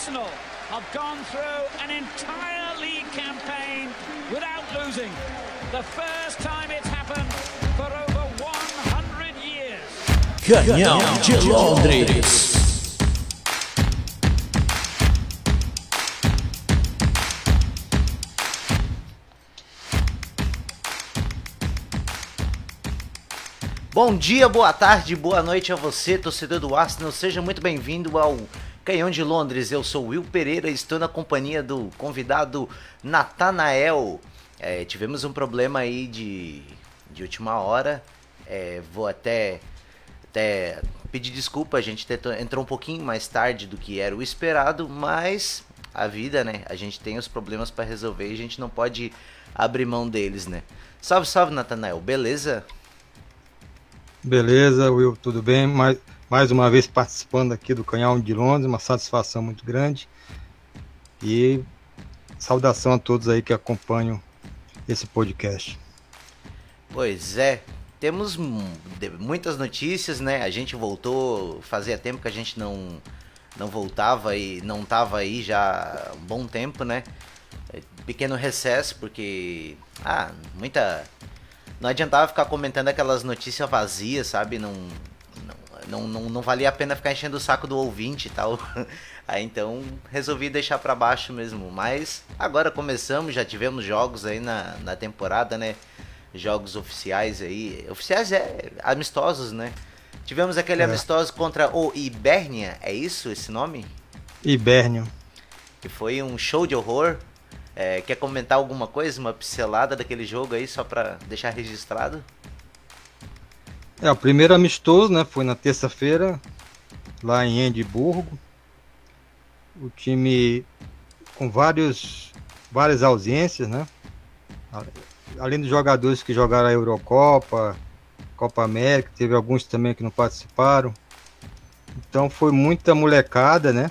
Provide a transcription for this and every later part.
Arsenal have gone through an entire league campaign without losing. The first time it's happened for over 100 years. Canhão de Londres. Bom dia, boa tarde, boa noite a você, torcedor do Arsenal. Seja muito bem-vindo ao Canhão de Londres. Eu sou Will Pereira estou na companhia do convidado Natanael. É, tivemos um problema aí de, de última hora. É, vou até, até pedir desculpa, a gente tentou, entrou um pouquinho mais tarde do que era o esperado, mas a vida, né? A gente tem os problemas para resolver e a gente não pode abrir mão deles, né? Salve, salve, Natanael, beleza? Beleza, Will, tudo bem? Mais, mais uma vez participando aqui do Canhão de Londres, uma satisfação muito grande. E saudação a todos aí que acompanham esse podcast. Pois é, temos muitas notícias, né? A gente voltou, fazia tempo que a gente não, não voltava e não tava aí já há um bom tempo, né? Pequeno recesso, porque. Ah, muita não adiantava ficar comentando aquelas notícias vazias, sabe? Não, não, não, não, valia a pena ficar enchendo o saco do ouvinte e tal. Aí então resolvi deixar para baixo mesmo. Mas agora começamos, já tivemos jogos aí na, na temporada, né? Jogos oficiais aí. Oficiais é amistosos, né? Tivemos aquele é. amistoso contra o Ibernia, é isso esse nome? Ibernio. Que foi um show de horror. É, quer comentar alguma coisa, uma pincelada daquele jogo aí, só para deixar registrado? É, o primeiro amistoso, né, foi na terça-feira, lá em Edimburgo. O time com vários, várias ausências, né? Além dos jogadores que jogaram a Eurocopa, Copa América, teve alguns também que não participaram. Então foi muita molecada, né?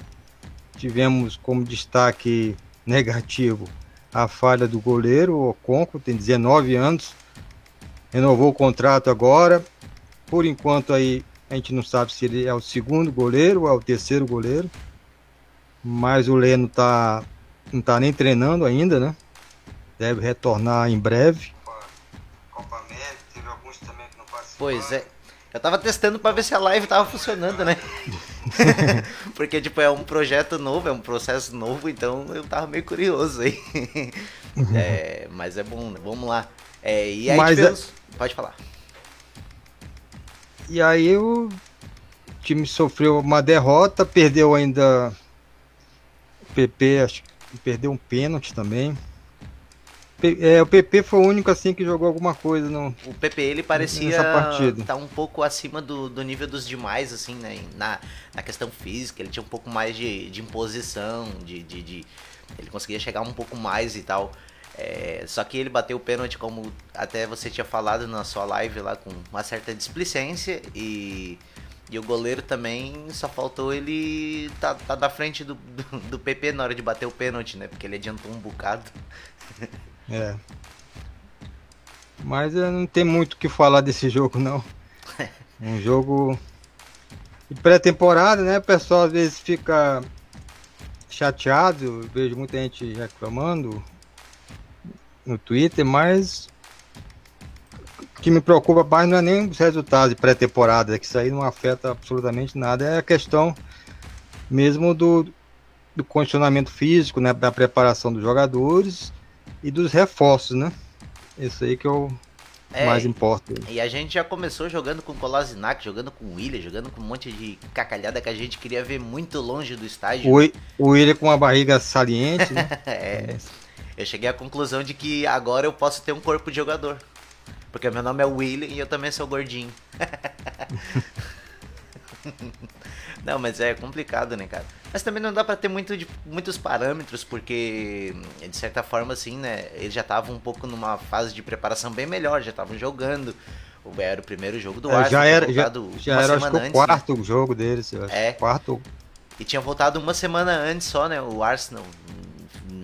Tivemos como destaque negativo a falha do goleiro, o Conco, tem 19 anos, renovou o contrato agora. Por enquanto aí a gente não sabe se ele é o segundo goleiro ou é o terceiro goleiro. Mas o Leno tá não tá nem treinando ainda, né? Deve retornar em breve. Copa América, teve alguns também que não participaram. Pois é. Eu tava testando para ver se a live tava funcionando, né? Porque, tipo, é um projeto novo, é um processo novo, então eu tava meio curioso aí. é, mas é bom, né? vamos lá. É, e aí mas é... Pode falar. E aí o time sofreu uma derrota, perdeu ainda o PP, acho que perdeu um pênalti também. É, o PP foi o único assim que jogou alguma coisa no. O PP ele parecia estar tá um pouco acima do, do nível dos demais, assim, né? Na, na questão física, ele tinha um pouco mais de, de imposição, de, de, de Ele conseguia chegar um pouco mais e tal. É, só que ele bateu o pênalti, como até você tinha falado na sua live lá, com uma certa displicência e. E o goleiro também só faltou ele tá, tá da frente do, do, do PP na hora de bater o pênalti, né? Porque ele adiantou um bocado. É. Mas não tem muito o que falar desse jogo, não. Um jogo de pré-temporada, né? O pessoal às vezes fica chateado, vejo muita gente reclamando no Twitter, mas o que me preocupa mais não é nem os resultados de pré-temporada, que isso aí não afeta absolutamente nada, é a questão mesmo do, do condicionamento físico, né? Da preparação dos jogadores e dos reforços, né? Isso aí que é o é, mais importa. E a gente já começou jogando com Kolasinac, jogando com o William, jogando com um monte de cacalhada que a gente queria ver muito longe do estádio. O, o William com uma barriga saliente, né? é. Eu cheguei à conclusão de que agora eu posso ter um corpo de jogador. Porque meu nome é William e eu também sou gordinho. Não, mas é complicado, né, cara? Mas também não dá para ter muito de, muitos parâmetros, porque de certa forma, assim, né, eles já estavam um pouco numa fase de preparação bem melhor, já estavam jogando. Era o primeiro jogo do é, Arsenal. Já era, já, já era acho que o né? quarto né? jogo deles, eu acho. É. Quarto. E tinha voltado uma semana antes só, né? O Arsenal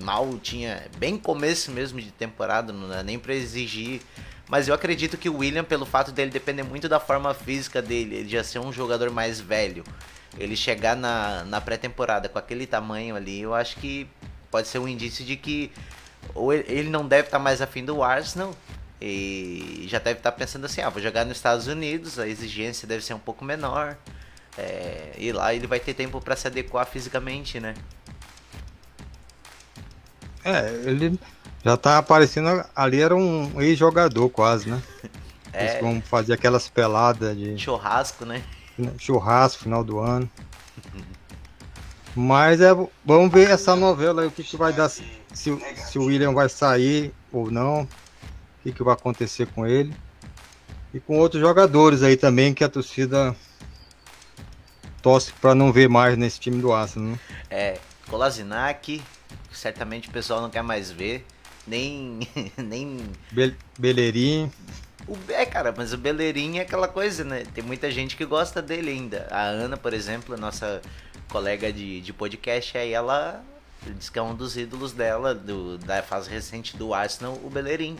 mal tinha bem começo mesmo de temporada, não dá nem para exigir mas eu acredito que o William, pelo fato dele depender muito da forma física dele, ele já ser um jogador mais velho, ele chegar na, na pré-temporada com aquele tamanho ali, eu acho que pode ser um indício de que ou ele não deve estar tá mais afim do Arsenal e já deve estar tá pensando assim, ah, vou jogar nos Estados Unidos, a exigência deve ser um pouco menor. É, e lá ele vai ter tempo para se adequar fisicamente, né? É, ele já tá aparecendo ali, era um ex-jogador quase, né? É. Eles vão fazer aquelas peladas de. Churrasco, né? Churrasco, final do ano. Mas é, vamos ver essa novela aí, o que, que vai dar, se, se o William vai sair ou não, o que, que vai acontecer com ele. E com outros jogadores aí também que a torcida torce para não ver mais nesse time do Arsenal. Né? É, Kolasinac, certamente o pessoal não quer mais ver, nem. nem... Be Beleirinho. O, é, cara, mas o Beleirinho é aquela coisa, né? Tem muita gente que gosta dele ainda. A Ana, por exemplo, nossa colega de, de podcast, aí ela diz que é um dos ídolos dela, do, da fase recente do Arsenal, o Beleirinho.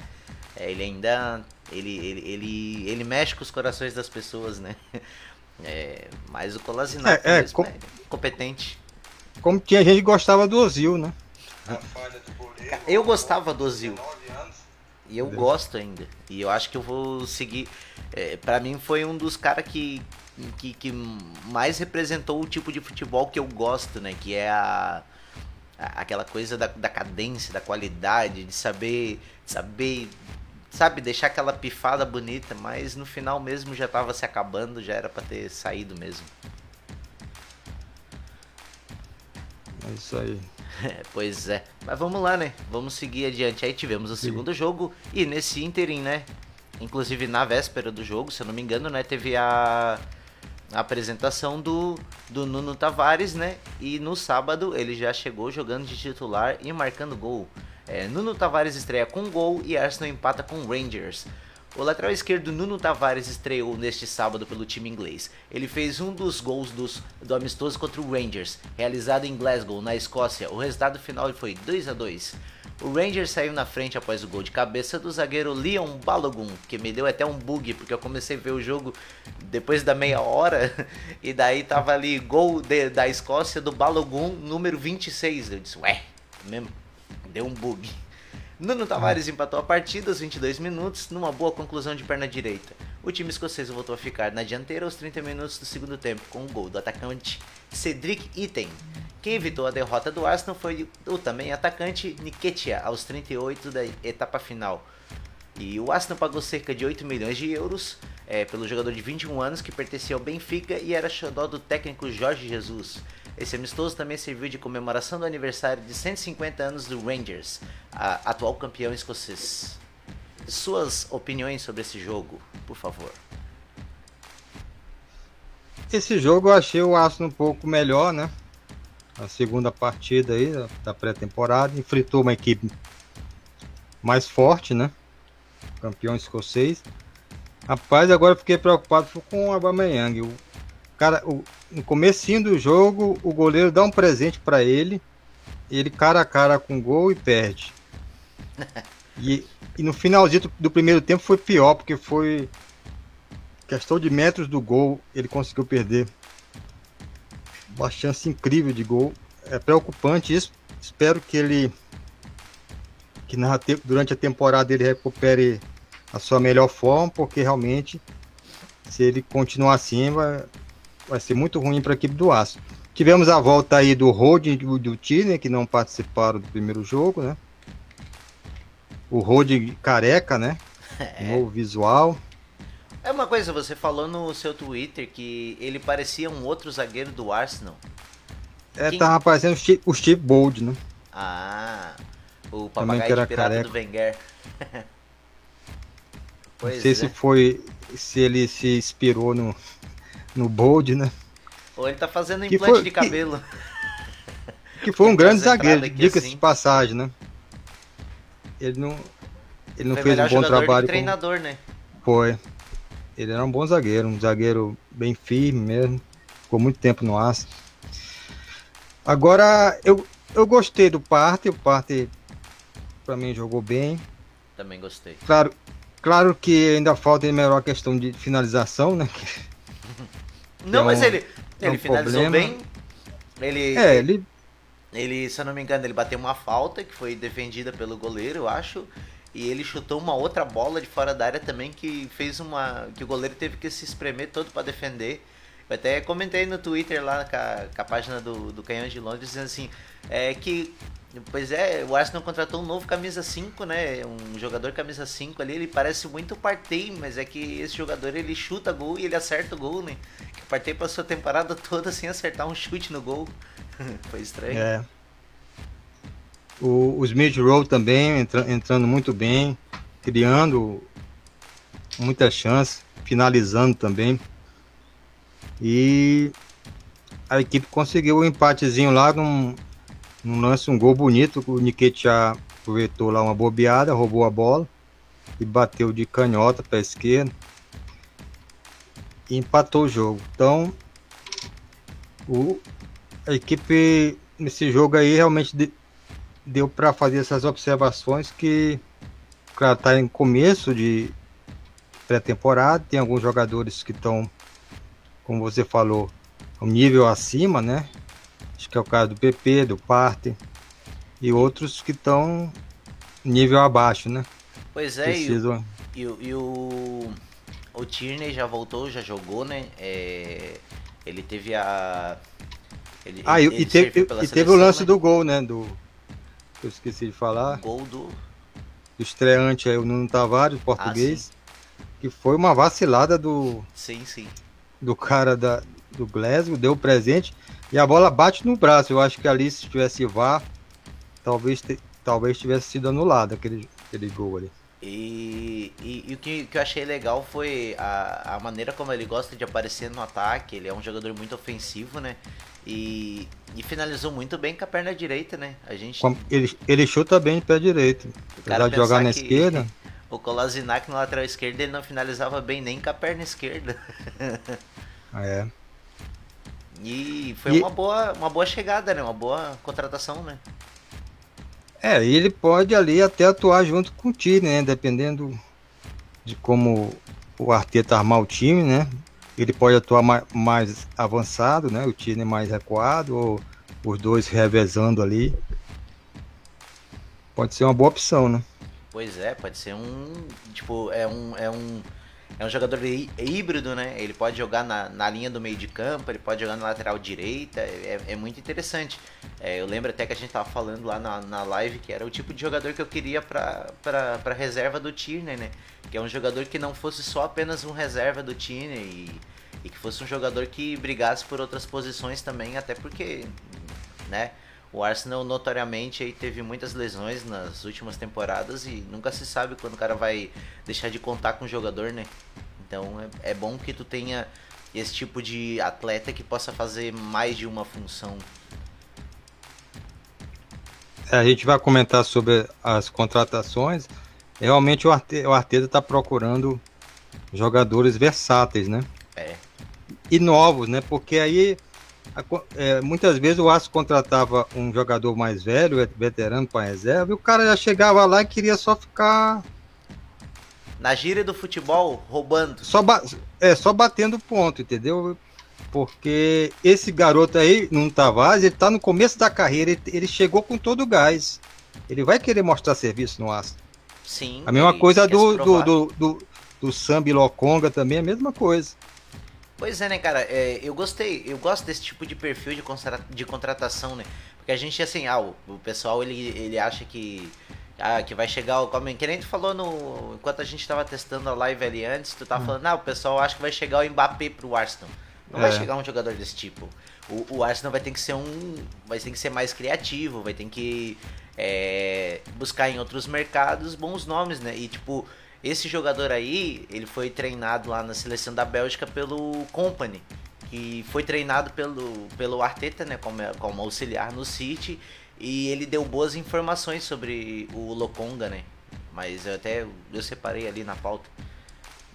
É, ele ainda. Ele, ele, ele, ele mexe com os corações das pessoas, né? É, mas o Kolasinac é, é, com... é competente. Como tinha gente que gostava do Ozil, né? Eu gostava do Ozil. E eu gosto ainda. E eu acho que eu vou seguir. É, para mim foi um dos caras que, que, que, mais representou o tipo de futebol que eu gosto, né? Que é a, a aquela coisa da, da cadência, da qualidade, de saber, saber, sabe, deixar aquela pifada bonita, mas no final mesmo já tava se acabando, já era para ter saído mesmo. É isso aí. pois é. Mas vamos lá, né? Vamos seguir adiante. Aí tivemos o segundo Sim. jogo e nesse ínterim, né? Inclusive na véspera do jogo, se eu não me engano, né? Teve a, a apresentação do, do Nuno Tavares, né? E no sábado ele já chegou jogando de titular e marcando gol. É, Nuno Tavares estreia com gol e Arsenal empata com Rangers. O lateral esquerdo Nuno Tavares estreou neste sábado pelo time inglês. Ele fez um dos gols dos, do amistoso contra o Rangers, realizado em Glasgow, na Escócia. O resultado final foi 2 a 2. O Rangers saiu na frente após o gol de cabeça do zagueiro Leon Balogun, que me deu até um bug, porque eu comecei a ver o jogo depois da meia hora, e daí tava ali gol de, da Escócia do Balogun, número 26. Eu disse, ué, mesmo, deu um bug. Nuno Tavares empatou a partida aos 22 minutos, numa boa conclusão de perna direita. O time escocês voltou a ficar na dianteira aos 30 minutos do segundo tempo, com o um gol do atacante Cedric Itten. Quem evitou a derrota do Arsenal foi o também atacante Niketia, aos 38 da etapa final. E o Arsenal pagou cerca de 8 milhões de euros é, pelo jogador de 21 anos que pertencia ao Benfica e era xodó do técnico Jorge Jesus. Esse amistoso também serviu de comemoração do aniversário de 150 anos do Rangers, atual campeão escocês. Suas opiniões sobre esse jogo, por favor. Esse jogo eu achei o Arsenal um pouco melhor, né? A segunda partida aí da pré-temporada enfrentou uma equipe mais forte, né? Campeão escocês. Rapaz, agora fiquei preocupado com o Aubameyang. O cara, o, no comecinho do jogo, o goleiro dá um presente para ele, ele cara a cara com o gol e perde. E, e no finalzinho do, primeiro tempo foi pior, porque foi questão de metros do gol, ele conseguiu perder. Uma chance incrível de gol. É preocupante isso. Espero que ele que na, durante a temporada ele recupere a sua melhor forma, porque realmente se ele continuar assim, vai, vai ser muito ruim para a equipe do Aço. Tivemos a volta aí do Rod e do Tiner, que não participaram do primeiro jogo, né? O Rod careca, né? É. Novo visual. É uma coisa, você falou no seu Twitter que ele parecia um outro zagueiro do Arsenal. É, Quem... tava parecendo o Steve Bold, né? Ah, o papagaio de pirata careca. do Wenger. pois Não sei é. se foi, se ele se inspirou no, no Bold, né? Ou ele tá fazendo implante foi, de cabelo. Que, que foi um grande zagueiro, dica-se assim. de passagem, né? Ele não, ele não fez um bom trabalho. treinador, né? Foi. Ele era um bom zagueiro, um zagueiro bem firme mesmo. Ficou muito tempo no aço. Agora, eu, eu gostei do Parte. O Parte, pra mim, jogou bem. Também gostei. Claro, claro que ainda falta melhorar a questão de finalização, né? Não, um, mas ele, ele um finalizou problema. bem. Ele, É, ele ele, se eu não me engano, ele bateu uma falta que foi defendida pelo goleiro, eu acho. E ele chutou uma outra bola de fora da área também que fez uma. que o goleiro teve que se espremer todo para defender. Eu até comentei no Twitter lá com a, com a página do, do Canhão de Londres dizendo assim, é que. Pois é, o Arsenal contratou um novo camisa 5, né? Um jogador camisa 5 ali, ele parece muito Partey, mas é que esse jogador ele chuta gol e ele acerta o gol, né? Que o Partey passou a temporada toda sem acertar um chute no gol. Foi estranho. É. O, o Smith Rowe também entra- entrando muito bem, criando muita chance, finalizando também. E a equipe conseguiu o empatezinho lá num, num lance, um gol bonito. O Nketiah aproveitou lá uma bobeada, roubou a bola e bateu de canhota para a esquerda e empatou o jogo. Então, o, a equipe nesse jogo aí realmente de- deu para fazer essas observações que o cara tá em começo de pré-temporada, tem alguns jogadores que estão, como você falou, um nível acima, né? Acho que é o caso do PP, do Parte e outros que estão nível abaixo, né? Pois é, e, o- Precisam. e, o- e o, o Tierney já voltou, já jogou, né? É, ele teve a. Ele, Ah, e, ele e teve, e teve o seleção, lance né? do gol, né? Do eu esqueci de falar. gol do. do estreante aí, o Nuno Tavares, português, que foi uma vacilada do, Sim, sim. do cara da, do Glasgow, deu o presente e a bola bate no braço. Eu acho que ali, se tivesse VAR, talvez, te- talvez tivesse sido anulado aquele, aquele gol ali. E, e, e o que, que eu achei legal foi a, a maneira como ele gosta de aparecer no ataque. Ele é um jogador muito ofensivo, né? E, e finalizou muito bem com a perna direita, né? A gente. Ele, ele chuta bem de pé direito. Apesar de jogar na que esquerda, O Kolasinac no lateral esquerdo ele não finalizava bem nem com a perna esquerda. é. E foi E- uma, boa, uma boa chegada, né? Uma boa contratação, né? É, e ele pode ali até atuar junto com o time, né? Dependendo de como o Arteta armar o time, né? Ele pode atuar mais, mais avançado, né? O time mais recuado, ou os dois revezando ali. Pode ser uma boa opção, né? Pois é, pode ser um. Tipo, é um. É um, é um jogador hí- híbrido, né? Ele pode jogar na, na linha do meio de campo, ele pode jogar na lateral direita. É, é muito interessante. É, eu lembro até que a gente tava falando lá na, na live que era o tipo de jogador que eu queria pra, pra, pra reserva do Tierney, né? Que é um jogador que não fosse só apenas um reserva do Tierney e, e que fosse um jogador que brigasse por outras posições também, até porque, né? O Arsenal notoriamente aí teve muitas lesões nas últimas temporadas e nunca se sabe quando o cara vai deixar de contar com o jogador, né? Então é, é bom que tu tenha esse tipo de atleta que possa fazer mais de uma função. É, a gente vai comentar sobre as contratações. Realmente o Arte- o Arteta está procurando jogadores versáteis, né? É. e novos, né? Porque aí a é, muitas vezes o Aço contratava um jogador mais velho, ve- veterano para reserva, e o cara já chegava lá e queria só ficar Na gíria do futebol, roubando. só, é, só batendo ponto, entendeu? Porque esse garoto aí, não Tavares, ele tá no começo da carreira, ele, ele chegou com todo o gás. Ele vai querer mostrar serviço no Aço. Sim. A mesma coisa se do, do, do, do, do Sambi Lokonga também, a mesma coisa. Pois é, né, cara? É, eu gostei, eu gosto desse tipo de perfil de, contra- de contratação, né? Porque a gente, assim, ah, o, o pessoal ele, ele acha que. Ah, que vai chegar o. Como, que nem tu falou no. Enquanto a gente tava testando a live ali antes, tu tava falando, ah, o pessoal acha que vai chegar o Mbappé pro Arsenal. Não vai É. chegar um jogador desse tipo. O, o Arsenal vai ter que ser um. Vai ter que ser mais criativo, vai ter que é, buscar em outros mercados bons nomes, né? E tipo, esse jogador aí, ele foi treinado lá na seleção da Bélgica pelo Company, que foi treinado pelo, pelo Arteta, né, como, como auxiliar no City, e ele deu boas informações sobre o Lokonga, né? Mas eu até eu separei ali na pauta.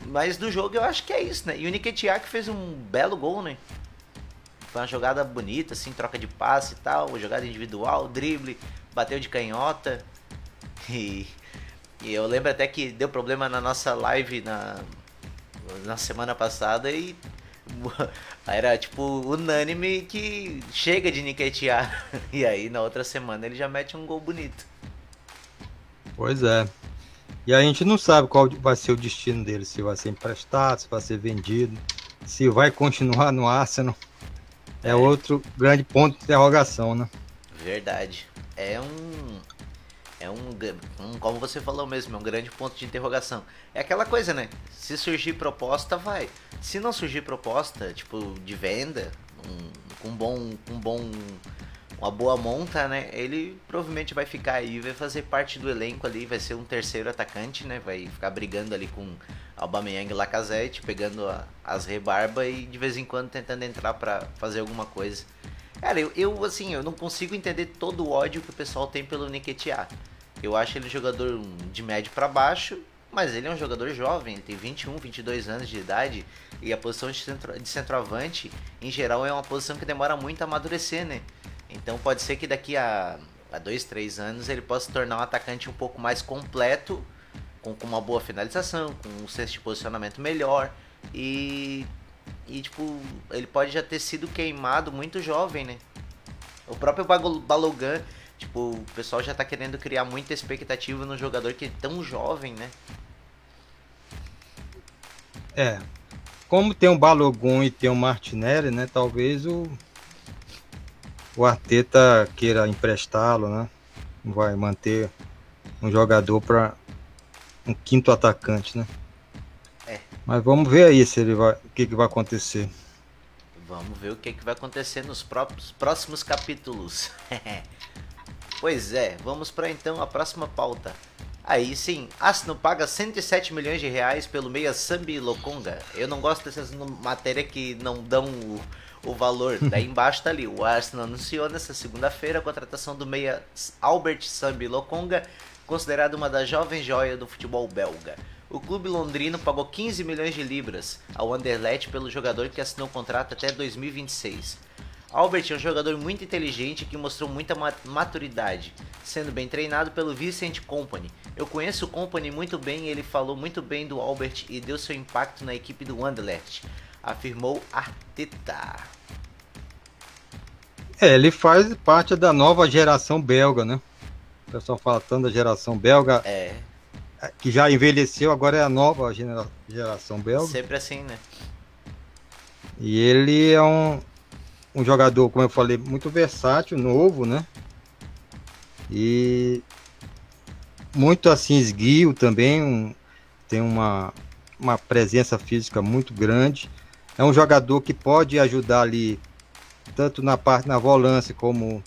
Mas do jogo eu acho que é isso, né? E o Nketiah que fez um belo gol, né? Foi uma jogada bonita, assim, troca de passe e tal, jogada individual, drible, bateu de canhota. E, e eu lembro até que deu problema na nossa live na, na semana passada e Era tipo unânime que chega de Niquetear. E aí na outra semana ele já mete um gol bonito. Pois é. E a gente não sabe qual vai ser o destino dele, se vai ser emprestado, se vai ser vendido, se vai continuar no Arsenal. É, é outro grande ponto de interrogação, né? Verdade. É um é um, um, como você falou mesmo, é um grande ponto de interrogação. É aquela coisa, né? Se surgir proposta, vai. Se não surgir proposta, tipo, de venda, um, com bom, com bom, uma boa monta, né? Ele provavelmente vai ficar aí, vai fazer parte do elenco ali, vai ser um terceiro atacante, né? Vai ficar brigando ali com Aubameyang e Lacazette, pegando a, as rebarbas e de vez em quando tentando entrar para fazer alguma coisa. Cara, eu, eu, assim, eu não consigo entender todo o ódio que o pessoal tem pelo Nketiah. Eu acho ele jogador de médio para baixo, mas ele é um jogador jovem, ele tem 21, 22 anos de idade e a posição de, centro, de centroavante, em geral, é uma posição que demora muito a amadurecer, né? Então pode ser que daqui a, a dois, três anos ele possa se tornar um atacante um pouco mais completo, com, com uma boa finalização, com um senso de posicionamento melhor e, e tipo, ele pode já ter sido queimado muito jovem, né? O próprio Balogan Tipo, o pessoal já tá querendo criar muita expectativa no jogador que é tão jovem, né? É. Como tem um Balogun e tem um Martinelli, né? Talvez o o Arteta queira emprestá-lo, né? Vai manter um jogador para um quinto atacante, né? É. Mas vamos ver aí se ele vai, o que, que vai acontecer. Vamos ver o que, que vai acontecer nos próprios, próximos capítulos. Pois é, vamos para então a próxima pauta. Aí sim, Arsenal paga 107 milhões de reais pelo meia Sambi Lokonga. Eu não gosto dessas matérias que não dão o, o valor. Daí embaixo tá ali, o Arsenal anunciou nessa segunda-feira a contratação do meia Albert Sambi Lokonga, considerado uma das jovens joias do futebol belga. O clube londrino pagou 15 milhões de libras ao Anderlecht pelo jogador que assinou o contrato até 2026. Albert é um jogador muito inteligente que mostrou muita maturidade, sendo bem treinado pelo Vincent Company. Eu conheço o Company muito bem e ele falou muito bem do Albert e deu seu impacto na equipe do Anderlecht, afirmou Arteta. É, ele faz parte da nova geração belga, né? O pessoal fala tanto da geração belga. É. Que já envelheceu, agora é a nova geração belga. Sempre assim, né? E ele é um, um jogador, como eu falei, muito versátil, novo, né? E muito assim esguio também, um, tem uma, uma presença física muito grande. É um jogador que pode ajudar ali tanto na parte na volância como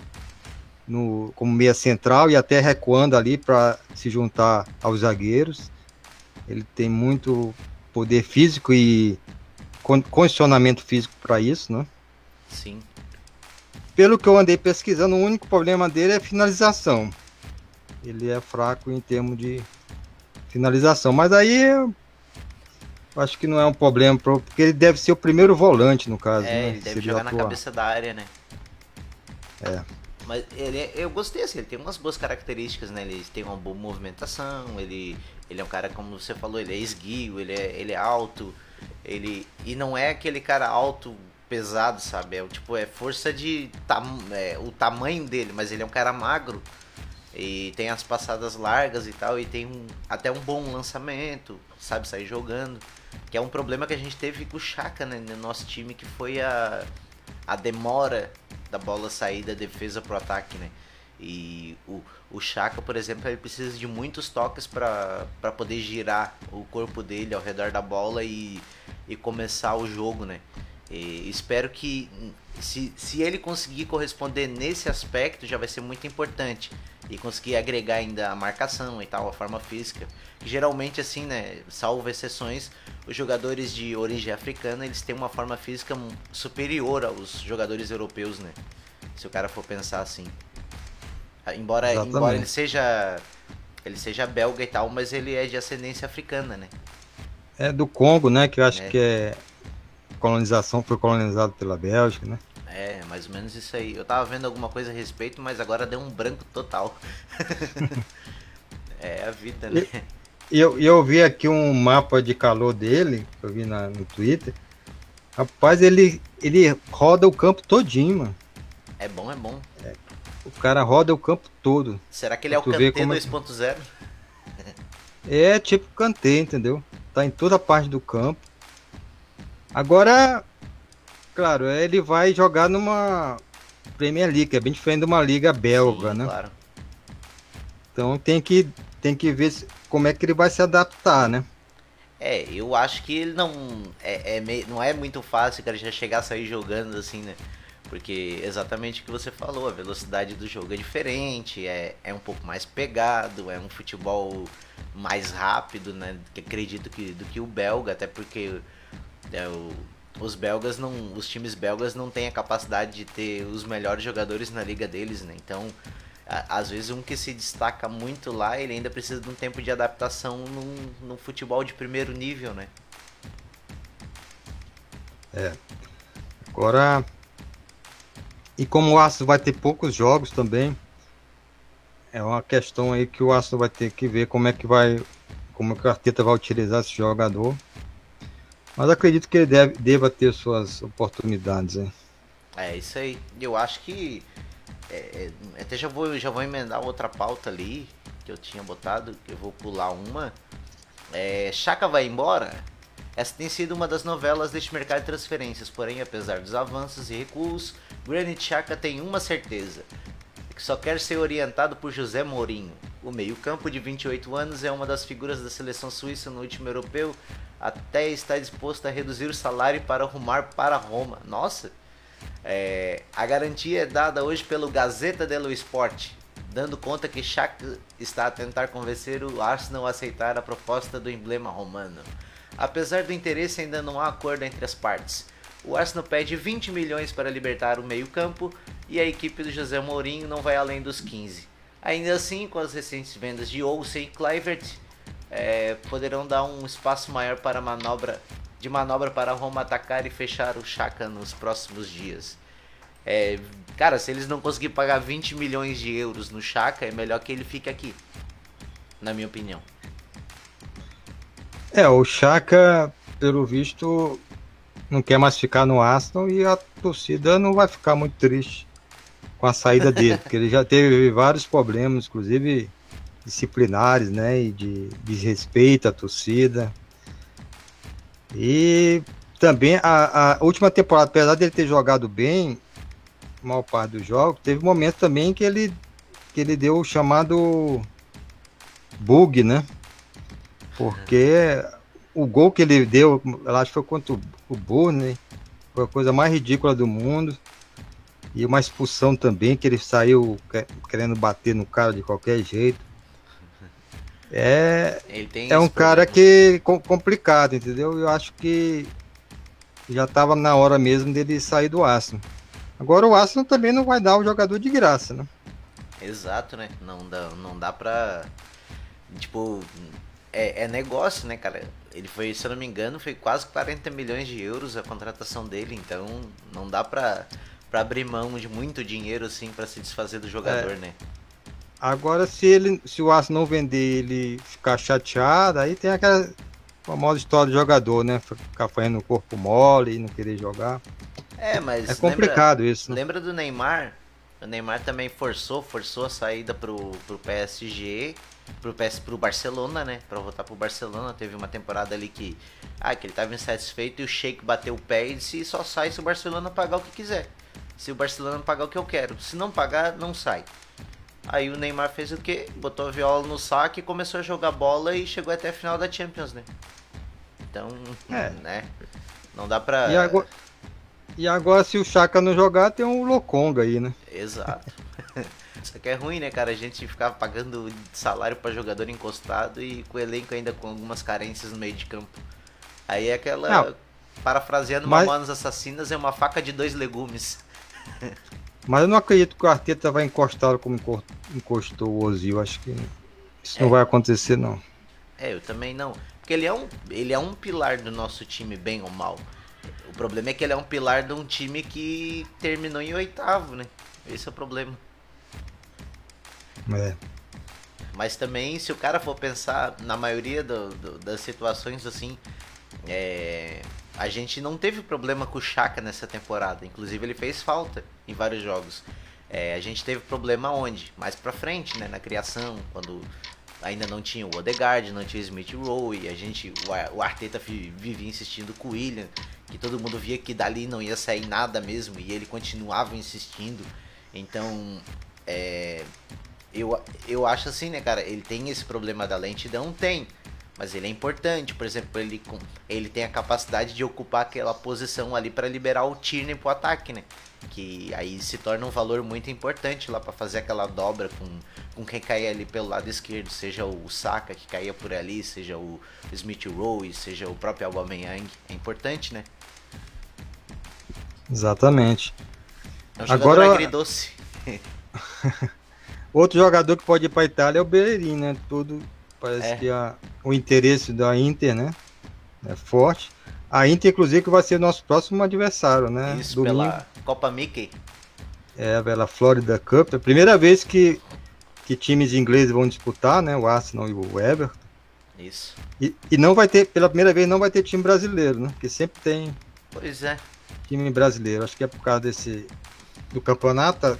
no como meia central e até recuando ali para se juntar aos zagueiros. Ele tem muito poder físico e condicionamento físico para isso, né? Sim. Pelo que eu andei pesquisando, o único problema dele é finalização. Ele é fraco em termos de finalização. Mas aí eu acho que não é um problema, porque ele deve ser o primeiro volante, no caso. É, né? ele deve jogar na cabeça da área, né? É. Mas ele, é, eu gostei assim, ele tem umas boas características, né? Ele tem uma boa movimentação, ele, ele é um cara, como você falou, ele é esguio, ele é, ele é alto, ele. E não é aquele cara alto pesado, sabe? É tipo, é força de tam, é, o tamanho dele, mas ele é um cara magro e tem as passadas largas e tal e tem um, até um bom lançamento, sabe sair jogando, que é um problema que a gente teve com o Chaka né, no nosso time que foi a a demora da bola sair da defesa pro ataque, né? E o, o Chaka, por exemplo, ele precisa de muitos toques para poder girar o corpo dele ao redor da bola e, e começar o jogo, né? E espero que se, se ele conseguir corresponder nesse aspecto já vai ser muito importante e conseguir agregar ainda a marcação e tal, a forma física. Geralmente assim, né, salvo exceções, os jogadores de origem africana, eles têm uma forma física superior aos jogadores europeus, né? Se o cara for pensar assim. Ah, embora, embora ele seja ele seja belga e tal, mas ele é de ascendência africana, né? É do Congo, né, que eu acho é. que é colonização foi colonizado pela Bélgica, né? É, mais ou menos isso aí. Eu tava vendo alguma coisa a respeito, mas agora deu um branco total. é a vida, né? E eu, eu vi aqui um mapa de calor dele, que eu vi na, no Twitter. Rapaz, ele, ele roda o campo todinho, mano. É bom, é bom. O cara roda o campo todo. Será que ele é o Kanté como é- 2.0? É tipo Kanté, entendeu? Tá em toda parte do campo. Agora, claro, ele vai jogar numa Premier League, que é bem diferente de uma liga belga, Sim, né? Claro. Então tem que, tem que ver como é que ele vai se adaptar, né? É, eu acho que ele não é, é não é muito fácil o cara já chegar a sair jogando assim, né? Porque exatamente o que você falou, a velocidade do jogo é diferente, é, é um pouco mais pegado, é um futebol mais rápido, né? Que acredito que do que o belga, até porque é, o- os belgas não, os times belgas não têm a capacidade de ter os melhores jogadores na liga deles, né? Então, a- às vezes um que se destaca muito lá, ele ainda precisa de um tempo de adaptação num, futebol de primeiro nível, né? Agora. E como o Arsenal vai ter poucos jogos também, é uma questão aí que o Arsenal vai ter que ver como é que vai. Como é que o Arteta vai utilizar esse jogador. Mas acredito que ele deve, deva ter suas oportunidades. Hein? É isso aí. Eu acho que é, é, até já vou já vou emendar outra pauta ali que eu tinha botado, eu vou pular uma. É, Chaka vai embora. Essa tem sido uma das novelas deste mercado de transferências, porém, apesar dos avanços e recuos, Granit Xhaka tem uma certeza, que só quer ser orientado por José Mourinho. O meio-campo de 28 anos é uma das figuras da seleção suíça no último europeu, até está disposto a reduzir o salário para arrumar para Roma. Nossa! É, a garantia é dada hoje pelo Gazeta dello Sport, dando conta que Xhaka está a tentar convencer o Arsenal a aceitar a proposta do emblema romano. Apesar do interesse, ainda não há acordo entre as partes. O Arsenal pede 20 milhões para libertar o meio-campo e a equipe do José Mourinho não vai além dos 15. Ainda assim, com as recentes vendas de Olsen e Kluivert, é, poderão dar um espaço maior para manobra de manobra para Roma atacar e fechar o Chaka nos próximos dias. É, cara, se eles não conseguirem pagar 20 milhões de euros no Chaka, é melhor que ele fique aqui. Na minha opinião. É, o Chaka, pelo visto, não quer mais ficar no Arsenal e a torcida não vai ficar muito triste com a saída dele, porque ele já teve vários problemas, inclusive disciplinares, né, e de desrespeito à torcida. E também a, a última temporada, apesar dele ter jogado bem, maior parte dos jogos, teve momentos também que ele que ele deu o chamado bug, né? Porque o gol que ele deu, eu acho que foi contra o- Burnley, foi a coisa mais ridícula do mundo. E uma expulsão também, que ele saiu que- querendo bater no cara de qualquer jeito. É, é um cara que com- complicado, entendeu? Eu acho que já estava na hora mesmo dele sair do Arsenal. Agora o Arsenal também não vai dar o jogador de graça, né? Exato, né? Não dá, não dá pra. Tipo, é, é negócio, né, cara? Ele foi, se eu não me engano, foi quase 40 milhões de euros a contratação dele, então não dá pra, pra abrir mão de muito dinheiro assim pra se desfazer do jogador, né? Agora, se ele, se o Arsenal não vender ele ficar chateado, aí tem aquela famosa história do jogador, né? Ficar fazendo o corpo mole e não querer jogar. É, mas. É complicado isso, né? Lembra, lembra do Neymar? O Neymar também forçou, forçou a saída pro, pro PSG, pro, PS, pro Barcelona, né? Pra voltar pro Barcelona. Teve uma temporada ali que. Ah, que ele tava insatisfeito e o Sheik bateu o pé e disse só sai se o Barcelona pagar o que quiser. Se o Barcelona pagar o que eu quero. Se não pagar, não sai. Aí o Neymar fez o quê? Botou a viola no saco e começou a jogar bola e chegou até a final da Champions, né? Então, É. né? Não dá pra. E agora, e agora, se o Chaka não jogar, tem um Lokonga aí, né? Exato. Isso que é ruim, né, cara? A gente ficar pagando salário pra jogador encostado e com o elenco ainda com algumas carências no meio de campo. Aí é aquela. Não. Parafraseando Mas- Mamonas Assassinas, é uma faca de dois legumes. Mas eu não acredito que o Arteta vai encostar como encostou o Ozil. Acho que isso não É. vai acontecer, não. É, eu também não. Porque ele é um, ele é um pilar do nosso time, bem ou mal. O problema é que ele é um pilar de um time que terminou em oitavo, né? Esse é o problema. É. Mas também, se o cara for pensar, na maioria do- do- das situações assim, é, a gente não teve problema com o Chaka nessa temporada. Inclusive ele fez falta em vários jogos. É, a gente teve problema onde? Mais pra frente, né? Na criação, quando ainda não tinha o Odegaard, não tinha o Smith Rowe, a gente, o Arteta vivia insistindo com o William, que todo mundo via que dali não ia sair nada mesmo, e ele continuava insistindo. Então, é, eu, eu acho assim, né, cara? Ele tem esse problema da lentidão? Tem. Mas ele é importante, por exemplo, ele, ele tem a capacidade de ocupar aquela posição ali para liberar o Tierney pro ataque, né? Que aí se torna um valor muito importante lá para fazer aquela dobra com, com quem cair ali pelo lado esquerdo, seja o Saka que caía por ali, seja o Smith Rowe, seja o próprio Aubameyang. É importante, né? Exatamente. É um Agora agridoce. Outro jogador que pode ir para Itália é o Bellerin, né? Tudo parece é. que a, o interesse da Inter, né? É forte. A Inter, inclusive, que vai ser nosso próximo adversário, né? Isso, Domingo. pela Copa Mickey. É, pela Florida Cup. É a primeira vez que, que times ingleses vão disputar, né? O Arsenal e o Everton. Isso. E, e não vai ter, pela primeira vez, não vai ter time brasileiro, né? Porque sempre tem. Pois é. Time brasileiro. Acho que é por causa desse. Do campeonato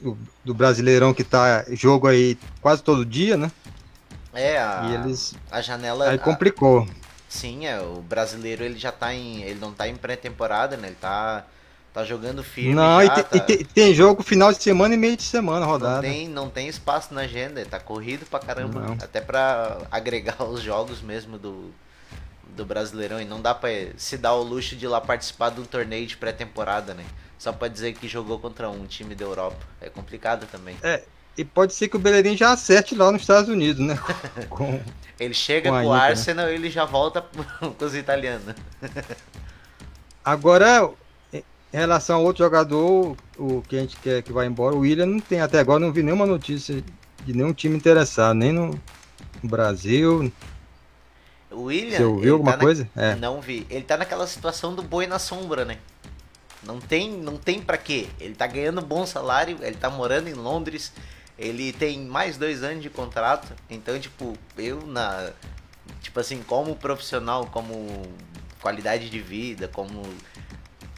do, do Brasileirão que tá jogo aí quase todo dia, né? É, a, e eles, a janela. Aí complicou. A, sim, é, o brasileiro ele já tá em. Ele não tá em pré-temporada, né? Ele tá, tá jogando firme. Não, já, e, tá... e te, tem jogo final de semana e meio de semana rodada. Não tem, não tem espaço na agenda, tá corrido pra caramba. Não. Até pra agregar os jogos mesmo do, do Brasileirão. E não dá pra se dar o luxo de ir lá participar de um torneio de pré-temporada, né? Só pra dizer que jogou contra um time da Europa. É complicado também. É, e pode ser que o Bellerin já acerte lá nos Estados Unidos, né? Com, ele chega com, com o? Arsenal e ele já volta com os italianos. Agora, em relação ao outro jogador, o que a gente quer que vai embora, o William não tem, até agora não vi nenhuma notícia de nenhum time interessado, nem no Brasil. O William. Você ouviu alguma tá coisa? Na... É. Não vi. Ele tá naquela situação do boi na sombra, né? Não tem, não tem para quê. Ele tá ganhando bom salário, ele tá morando em Londres, ele tem mais dois anos de contrato. Então, tipo, eu na. Tipo assim, como profissional, como qualidade de vida, como.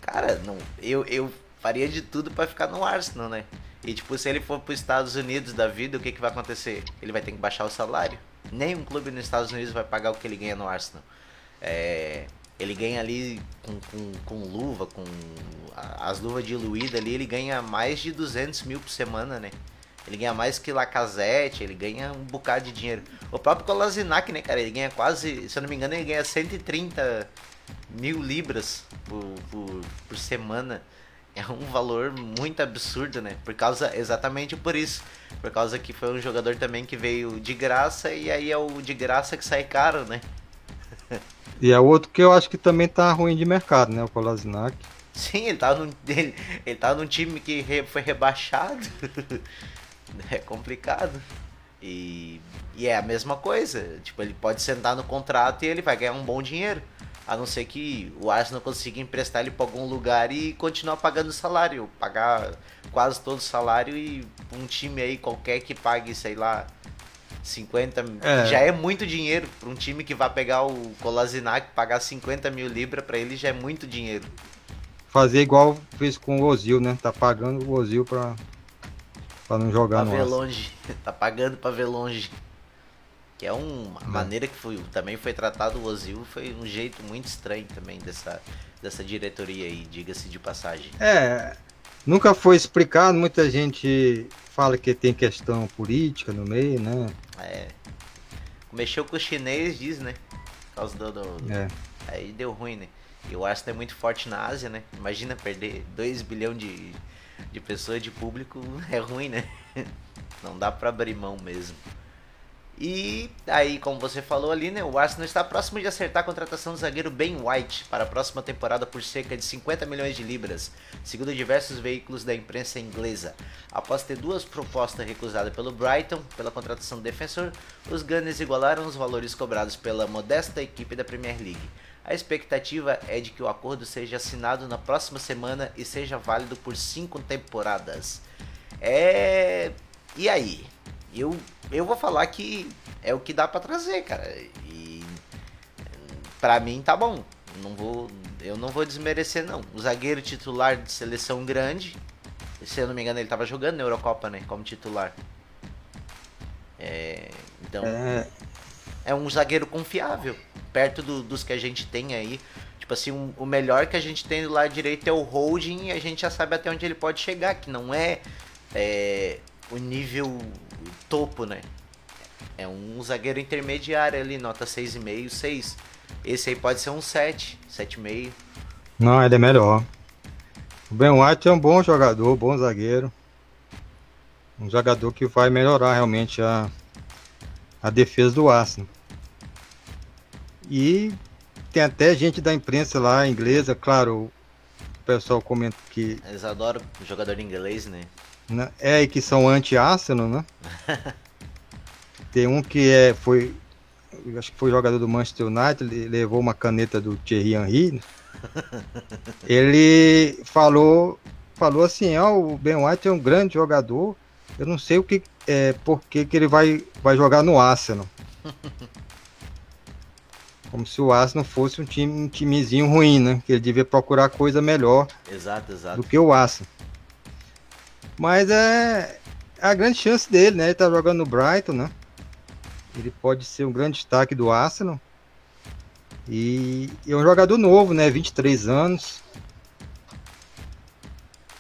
Cara, não, eu, eu faria de tudo para ficar no Arsenal, né? E tipo, se ele for para os Estados Unidos da vida, o que, que vai acontecer? Ele vai ter que baixar o salário. Nenhum clube nos Estados Unidos vai pagar o que ele ganha no Arsenal. É, ele ganha ali com, com, com luva, com as luvas diluídas ali, ele ganha mais de 200 mil por semana, né? Ele ganha mais que Lacazette, ele ganha um bocado de dinheiro. O próprio Kolasinac, né, cara? Ele ganha quase, se eu não me engano, ele ganha 130 mil libras por, por, por semana. É um valor muito absurdo, né? Por causa, exatamente por isso. Por causa que foi um jogador também que veio de graça e aí é o de graça que sai caro, né? E é outro que eu acho que também tá ruim de mercado, né? O Kolasinac. Sim, ele tá num, ele, ele tá num time que re, foi rebaixado. é complicado. E, e é a mesma coisa. Tipo, ele pode sentar no contrato e ele vai ganhar um bom dinheiro. A não ser que o Arsenal consiga emprestar ele para algum lugar e continuar pagando o salário. Pagar quase todo o salário e um time aí qualquer que pague, sei lá, 50 é. já é muito dinheiro para um time que vai pegar o Kolasinac, pagar 50 mil libras para ele já é muito dinheiro. Fazer igual fez com o Ozil, né? Tá pagando o Ozil para para não jogar pra no ver longe, tá pagando para ver longe. Que é uma maneira que foi, também foi tratado o Ozil, foi um jeito muito estranho também dessa, dessa diretoria aí, diga-se de passagem. É, nunca foi explicado, muita gente fala que tem questão política no meio, né? É. Mexeu com o chinês, diz, né? Por causa do. do... É. Aí deu ruim, né? E o Arsenal é muito forte na Ásia, né? Imagina perder 2 bilhões de, de pessoas de público, é ruim, né? Não dá pra abrir mão mesmo. E aí, como você falou ali, né, o Arsenal está próximo de acertar a contratação do zagueiro Ben White para a próxima temporada por cerca de 50 milhões de libras, segundo diversos veículos da imprensa inglesa. Após ter duas propostas recusadas pelo Brighton pela contratação do defensor, os Gunners igualaram os valores cobrados pela modesta equipe da Premier League. A expectativa é de que o acordo seja assinado na próxima semana e seja válido por cinco temporadas. É. E aí? Eu, eu vou falar que é o que dá para trazer, cara. E pra mim tá bom. Não vou. eu não vou desmerecer não. O zagueiro titular de seleção grande, se eu não me engano, ele tava jogando na Eurocopa, né, como titular. É, então, é... é um zagueiro confiável, perto do, dos que a gente tem aí. Tipo assim, um, o melhor que a gente tem do lado direito é o holding e a gente já sabe até onde ele pode chegar, que não é, é o nível topo, né? É um zagueiro intermediário ali, nota 6,5, 6. Esse aí pode ser um 7, 7,5. Não, ele é melhor. O Ben White é um bom jogador, bom zagueiro. Um jogador que vai melhorar realmente a, a defesa do Arsenal. E tem até gente da imprensa lá, inglesa, claro, o pessoal comenta que. Eles adoram jogador inglês, né? é, e que são anti-Arsenal, né? tem um que é, foi. Acho que foi jogador do Manchester United, ele levou uma caneta do Thierry Henry. Né? ele falou falou assim, ó, oh, o Ben White é um grande jogador. Eu não sei o que é por que, que ele vai, vai jogar no Arsenal. Como se o Arsenal fosse um time um timezinho ruim, né? Que ele devia procurar coisa melhor exato, exato. do que o Arsenal. Mas é a grande chance dele, né? Ele tá jogando no Brighton, né? Ele pode ser um grande destaque do Arsenal. E é um jogador novo, né? 23 anos.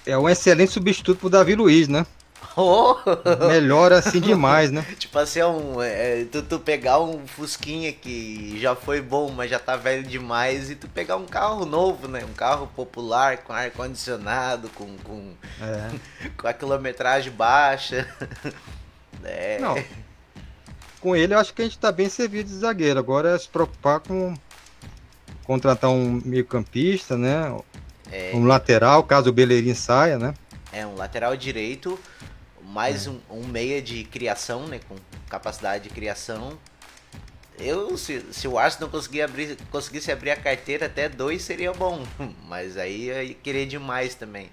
É um excelente substituto pro Davi Luiz, né? Oh. Melhora assim demais, né? tipo assim, é um, é, tu, tu pegar um Fusquinha que já foi bom, mas já tá velho demais, e tu pegar um carro novo, né? Um carro popular, com ar-condicionado, com, com, é. com a quilometragem baixa. é. Não. Com ele, eu acho que a gente tá bem servido de zagueiro. Agora é se preocupar com contratar um meio-campista, né? É. Um lateral, caso o Beleirinho saia, né? É, um lateral direito mais é. um, um, meia de criação, né? Com capacidade de criação. Eu, se, se o Arsenal conseguir abrir, conseguisse abrir a carteira até dois seria bom. Mas aí eu queria demais também.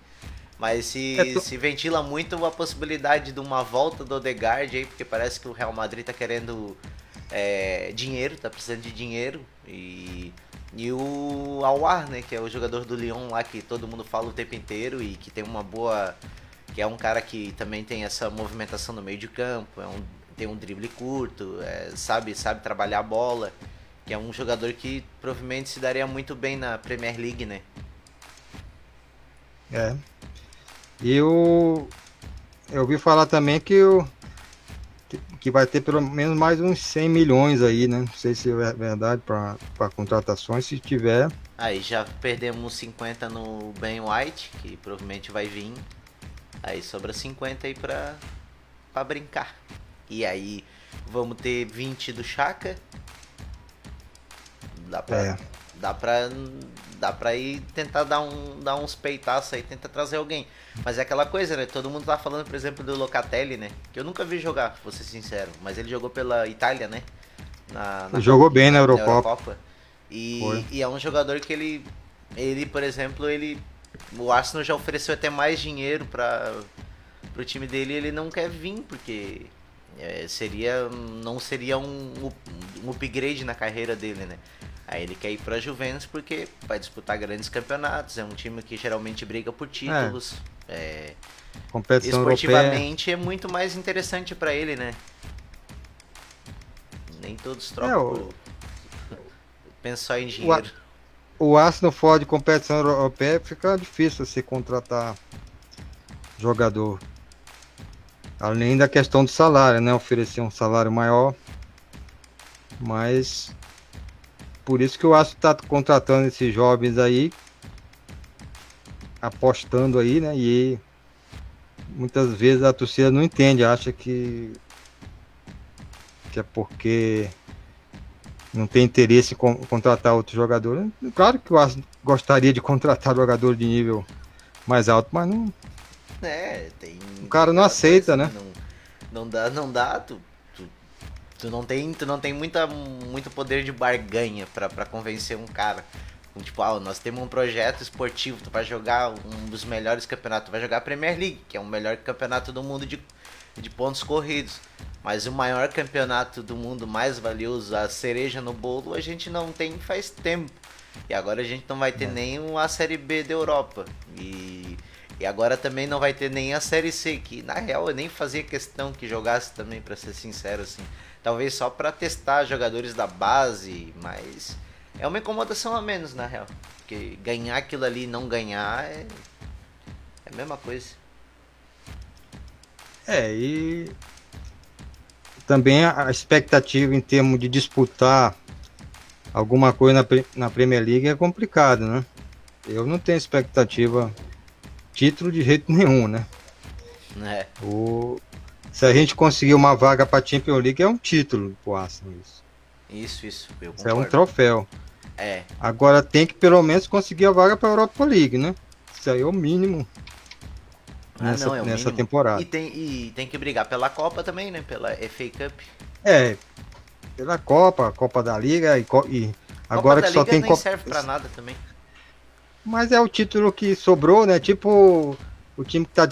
Mas se, é, se ventila muito a possibilidade de uma volta do Odegaard aí, porque parece que o Real Madrid tá querendo é, dinheiro, tá precisando de dinheiro. E, e o Awar, né, que é o jogador do Lyon lá que todo mundo fala o tempo inteiro e que tem uma boa que é um cara que também tem essa movimentação no meio de campo, é um, tem um drible curto, é, sabe, sabe trabalhar a bola, que é um jogador que provavelmente se daria muito bem na Premier League, né? É. E o eu ouvi falar também que o que vai ter pelo menos mais uns 100 milhões aí, né? Não sei se é verdade para contratações, se tiver. Aí já perdemos 50 no Ben White, que provavelmente vai vir. Aí sobra 50 aí pra, pra brincar. E aí vamos ter 20 do Chaka. Dá pra. É. Dá pra. Dá pra ir tentar dar, um, dar uns peitaços aí, tentar trazer alguém. Mas é aquela coisa, né? Todo mundo tá falando, por exemplo, do Locatelli, né? Que eu nunca vi jogar, vou ser sincero. Mas ele jogou pela Itália, né? Na, na jogou bem na Eurocopa. Na Eurocopa. E, e, é um jogador que ele. Ele, por exemplo, ele o Arsenal já ofereceu até mais dinheiro para o time dele e ele não quer vir, porque é, seria não seria um, um upgrade na carreira dele, né? Aí ele quer ir para a Juventus porque vai disputar grandes campeonatos, é um time que geralmente briga por títulos. É. É, Competição esportivamente europeia. é muito mais interessante para ele, né? Nem todos trocam é, o... por... Pensa em dinheiro. O o Arsenal fora de competição europeia fica difícil se contratar jogador. Além da questão do salário, né? Oferecer um salário maior. Mas por isso que o Arsenal está contratando esses jovens aí, apostando aí, né? E muitas vezes a torcida não entende, acha que que é porque não tem interesse em contratar outro jogador. Claro que o Arsenal gostaria de contratar jogador de nível mais alto, mas não. É, tem. O cara não aceita, né? Não, não dá, não dá. Tu, tu, tu, não tem, tu não tem muita, muito poder de barganha para convencer um cara. Tipo, ah, nós temos um projeto esportivo, tu vai jogar um dos melhores campeonatos, tu vai jogar a Premier League, que é o melhor campeonato do mundo de, de pontos corridos. Mas o maior campeonato do mundo mais valioso, a cereja no bolo, a gente não tem faz tempo. E agora a gente não vai ter é. nem a Série B da Europa. E, e agora também não vai ter nem a Série C, que na real eu nem fazia questão que jogasse também, para ser sincero, assim. Talvez só para testar jogadores da base, mas é uma incomodação a menos, na real. Porque ganhar aquilo ali e não ganhar é, é a mesma coisa. É, e também a expectativa em termos de disputar alguma coisa na, na Premier League é complicado, né? Eu não tenho expectativa título de jeito nenhum, né? É. O, se a gente conseguir uma vaga para Champions League é um título pro Arsenal isso. Isso, isso. isso é um troféu. É. Agora tem que pelo menos conseguir a vaga para Europa League, né? Isso aí é o mínimo. Ah, nessa, não, é nessa temporada. E tem, e tem que brigar pela Copa também, né? Pela FA Cup. É, pela Copa, Copa da Liga e, e agora que só Liga tem Copa. serve pra nada também. Mas é o título que sobrou, né? Tipo o time que tá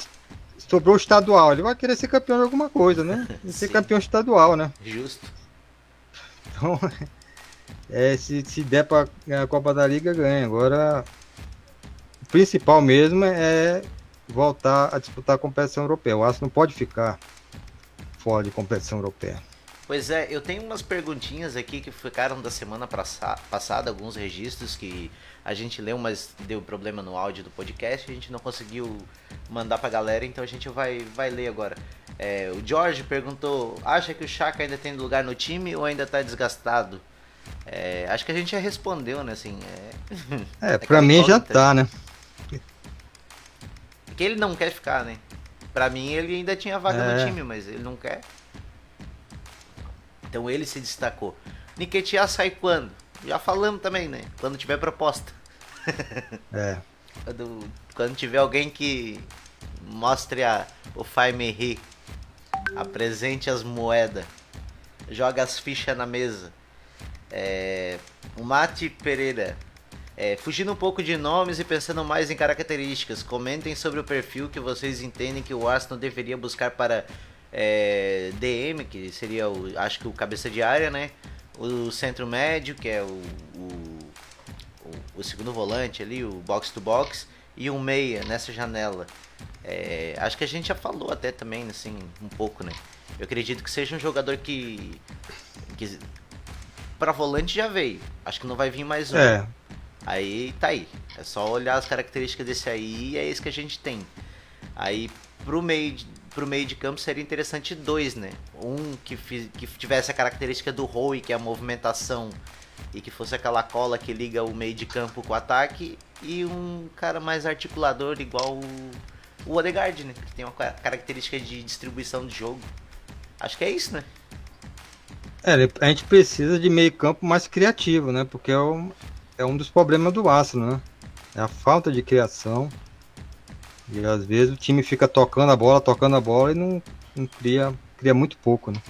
sobrou o estadual, ele vai querer ser campeão de alguma coisa, né? ser campeão estadual, né? Justo. Então, é, se, se der pra ganhar a Copa da Liga, ganha. Agora, o principal mesmo é voltar a disputar a competição europeia. O Aço não pode ficar fora de competição europeia. Pois é, eu tenho umas perguntinhas aqui que ficaram da semana passada, alguns registros que a gente leu, mas deu problema no áudio do podcast, a gente não conseguiu mandar pra galera, então a gente vai, vai ler agora. É, o George perguntou: acha que o Chaka ainda tem lugar no time ou ainda tá desgastado? É, acho que a gente já respondeu, né? Assim, é, é, é pra mim já tá, né? Que ele não quer ficar, né? Pra mim ele ainda tinha vaga é. no time, mas ele não quer. Então ele se destacou. Niketia sai quando? Já falamos também, né? Quando tiver proposta. É. quando, quando tiver alguém que mostre a, o Faime apresente as moedas, joga as fichas na mesa. É, o Mate Pereira é, fugindo um pouco de nomes e pensando mais em características, comentem sobre o perfil que vocês entendem que o Arsenal deveria buscar para é, DM, que seria o, acho que o cabeça de área, né? O centro médio, que é o, o, o segundo volante ali, o box to box, e um meia nessa janela. É, acho que a gente já falou até também, assim, um pouco, né? Eu acredito que seja um jogador que, que para volante já veio. Acho que não vai vir mais um. É. Aí tá aí. É só olhar as características desse aí e é isso que a gente tem. Aí pro meio de, pro meio de campo seria interessante dois, né? Um que, que tivesse a característica do Roy, que é a movimentação, e que fosse aquela cola que liga o meio de campo com o ataque, e um cara mais articulador, igual o, o Odegaard, né? Que tem uma característica de distribuição de jogo. Acho que é isso, né? É, a gente precisa de meio campo mais criativo, né? Porque é um, é um dos problemas do Arsenal, né? É a falta de criação. E às vezes o time fica tocando a bola, tocando a bola e não, não cria, cria muito pouco, né?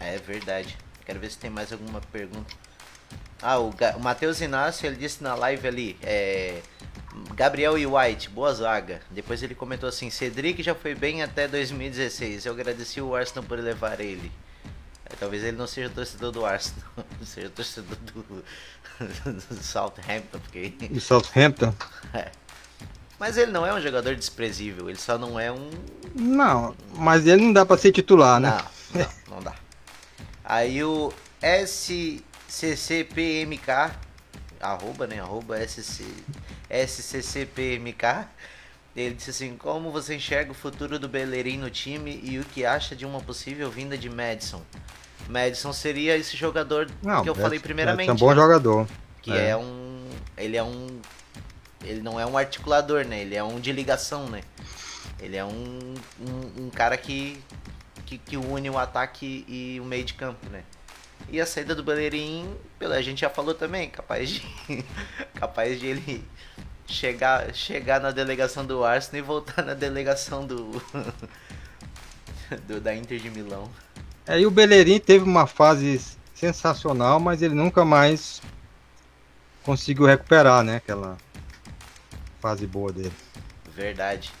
É verdade. Quero ver se tem mais alguma pergunta. Ah, o, o Matheus Inácio, ele disse na live ali, é, Gabriel e White, boa zaga. Depois ele comentou assim, Cedric já foi bem até 2016, eu agradeci o Arsenal por levar ele. É, talvez ele não seja torcedor do Arsenal, seja torcedor do, do Southampton. Porque... Do Southampton? É. Mas ele não é um jogador desprezível, ele só não é um. Não, mas ele não dá pra ser titular, né? Não, não, não dá. Aí o SCCPMK, arroba, né? Arroba SC, SCCPMK, ele disse assim: Como você enxerga o futuro do Bellerin no time e o que acha de uma possível vinda de Madison? Madison seria esse jogador não, que eu falei primeiramente. É um bom jogador. Que é. é. um. Ele é um. Ele não é um articulador, né? Ele é um de ligação, né? Ele é um, um, um cara que, que, que, une o ataque e o meio de campo, né? E a saída do Bellerin, a gente já falou também, capaz de. capaz de ele chegar, chegar na delegação do Arsenal e voltar na delegação do, do da Inter de Milão. Aí o Bellerin teve uma fase sensacional, mas ele nunca mais conseguiu recuperar, né? Aquela fase boa dele. Verdade.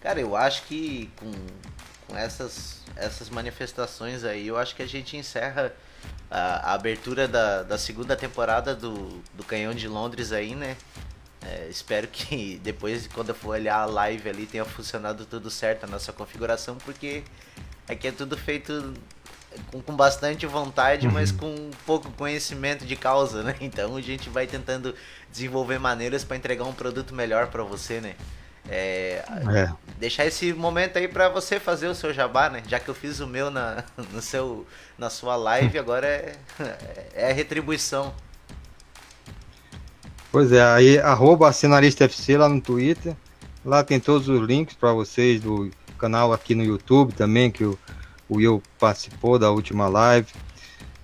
Cara, eu acho que com, com essas, essas manifestações aí, eu acho que a gente encerra a, a abertura da, da segunda temporada do, do Canhão de Londres aí, né? É, espero que depois, quando eu for olhar a live ali, tenha funcionado tudo certo a nossa configuração, porque aqui é tudo feito com, com bastante vontade, uhum. mas com pouco conhecimento de causa, né? Então a gente vai tentando desenvolver maneiras para entregar um produto melhor para você, né? É, é. Deixar esse momento aí para você fazer o seu jabá, né? Já que eu fiz o meu na, no seu, na sua live, agora é, é a retribuição. Pois é, aí arroba Assinalista FC lá no Twitter. Lá tem todos os links para vocês do canal aqui no YouTube também, que o, o Will participou da última live.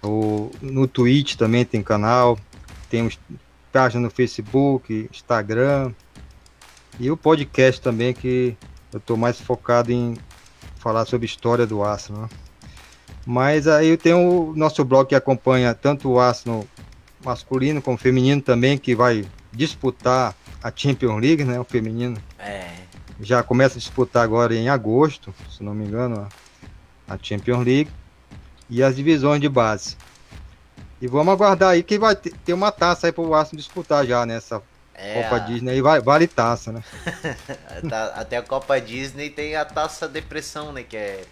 O, no Twitch também tem canal. Tem página no Facebook, Instagram. E o podcast também, que eu estou mais focado em falar sobre história do Arsenal. Mas aí tem o nosso blog que acompanha tanto o Arsenal masculino como feminino também, que vai disputar a Champions League, né? O feminino. É. Já começa a disputar agora em agosto, se não me engano, a Champions League. E as divisões de base. E vamos aguardar aí que vai ter uma taça aí pro Arsenal disputar já nessa é Copa a... Disney aí vale taça, né? Tá, até a Copa Disney tem a taça depressão, né? Que é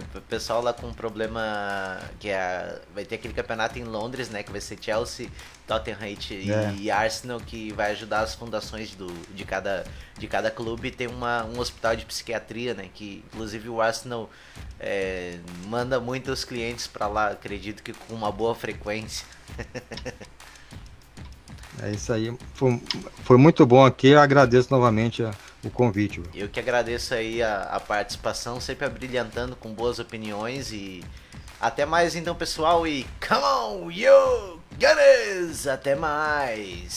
o pessoal lá com um problema que é vai ter aquele campeonato em Londres, né, que vai ser Chelsea, Tottenham e, é. e Arsenal que vai ajudar as fundações do, de cada de cada clube tem uma, um hospital de psiquiatria, né, que inclusive o Arsenal é, manda muitos clientes para lá, acredito que com uma boa frequência. É isso aí. Foi, foi muito bom aqui. Eu agradeço novamente a, o convite. Eu que agradeço aí a, a participação, sempre abrilhantando com boas opiniões e até mais então, pessoal. E come on, you Gunners! Até mais!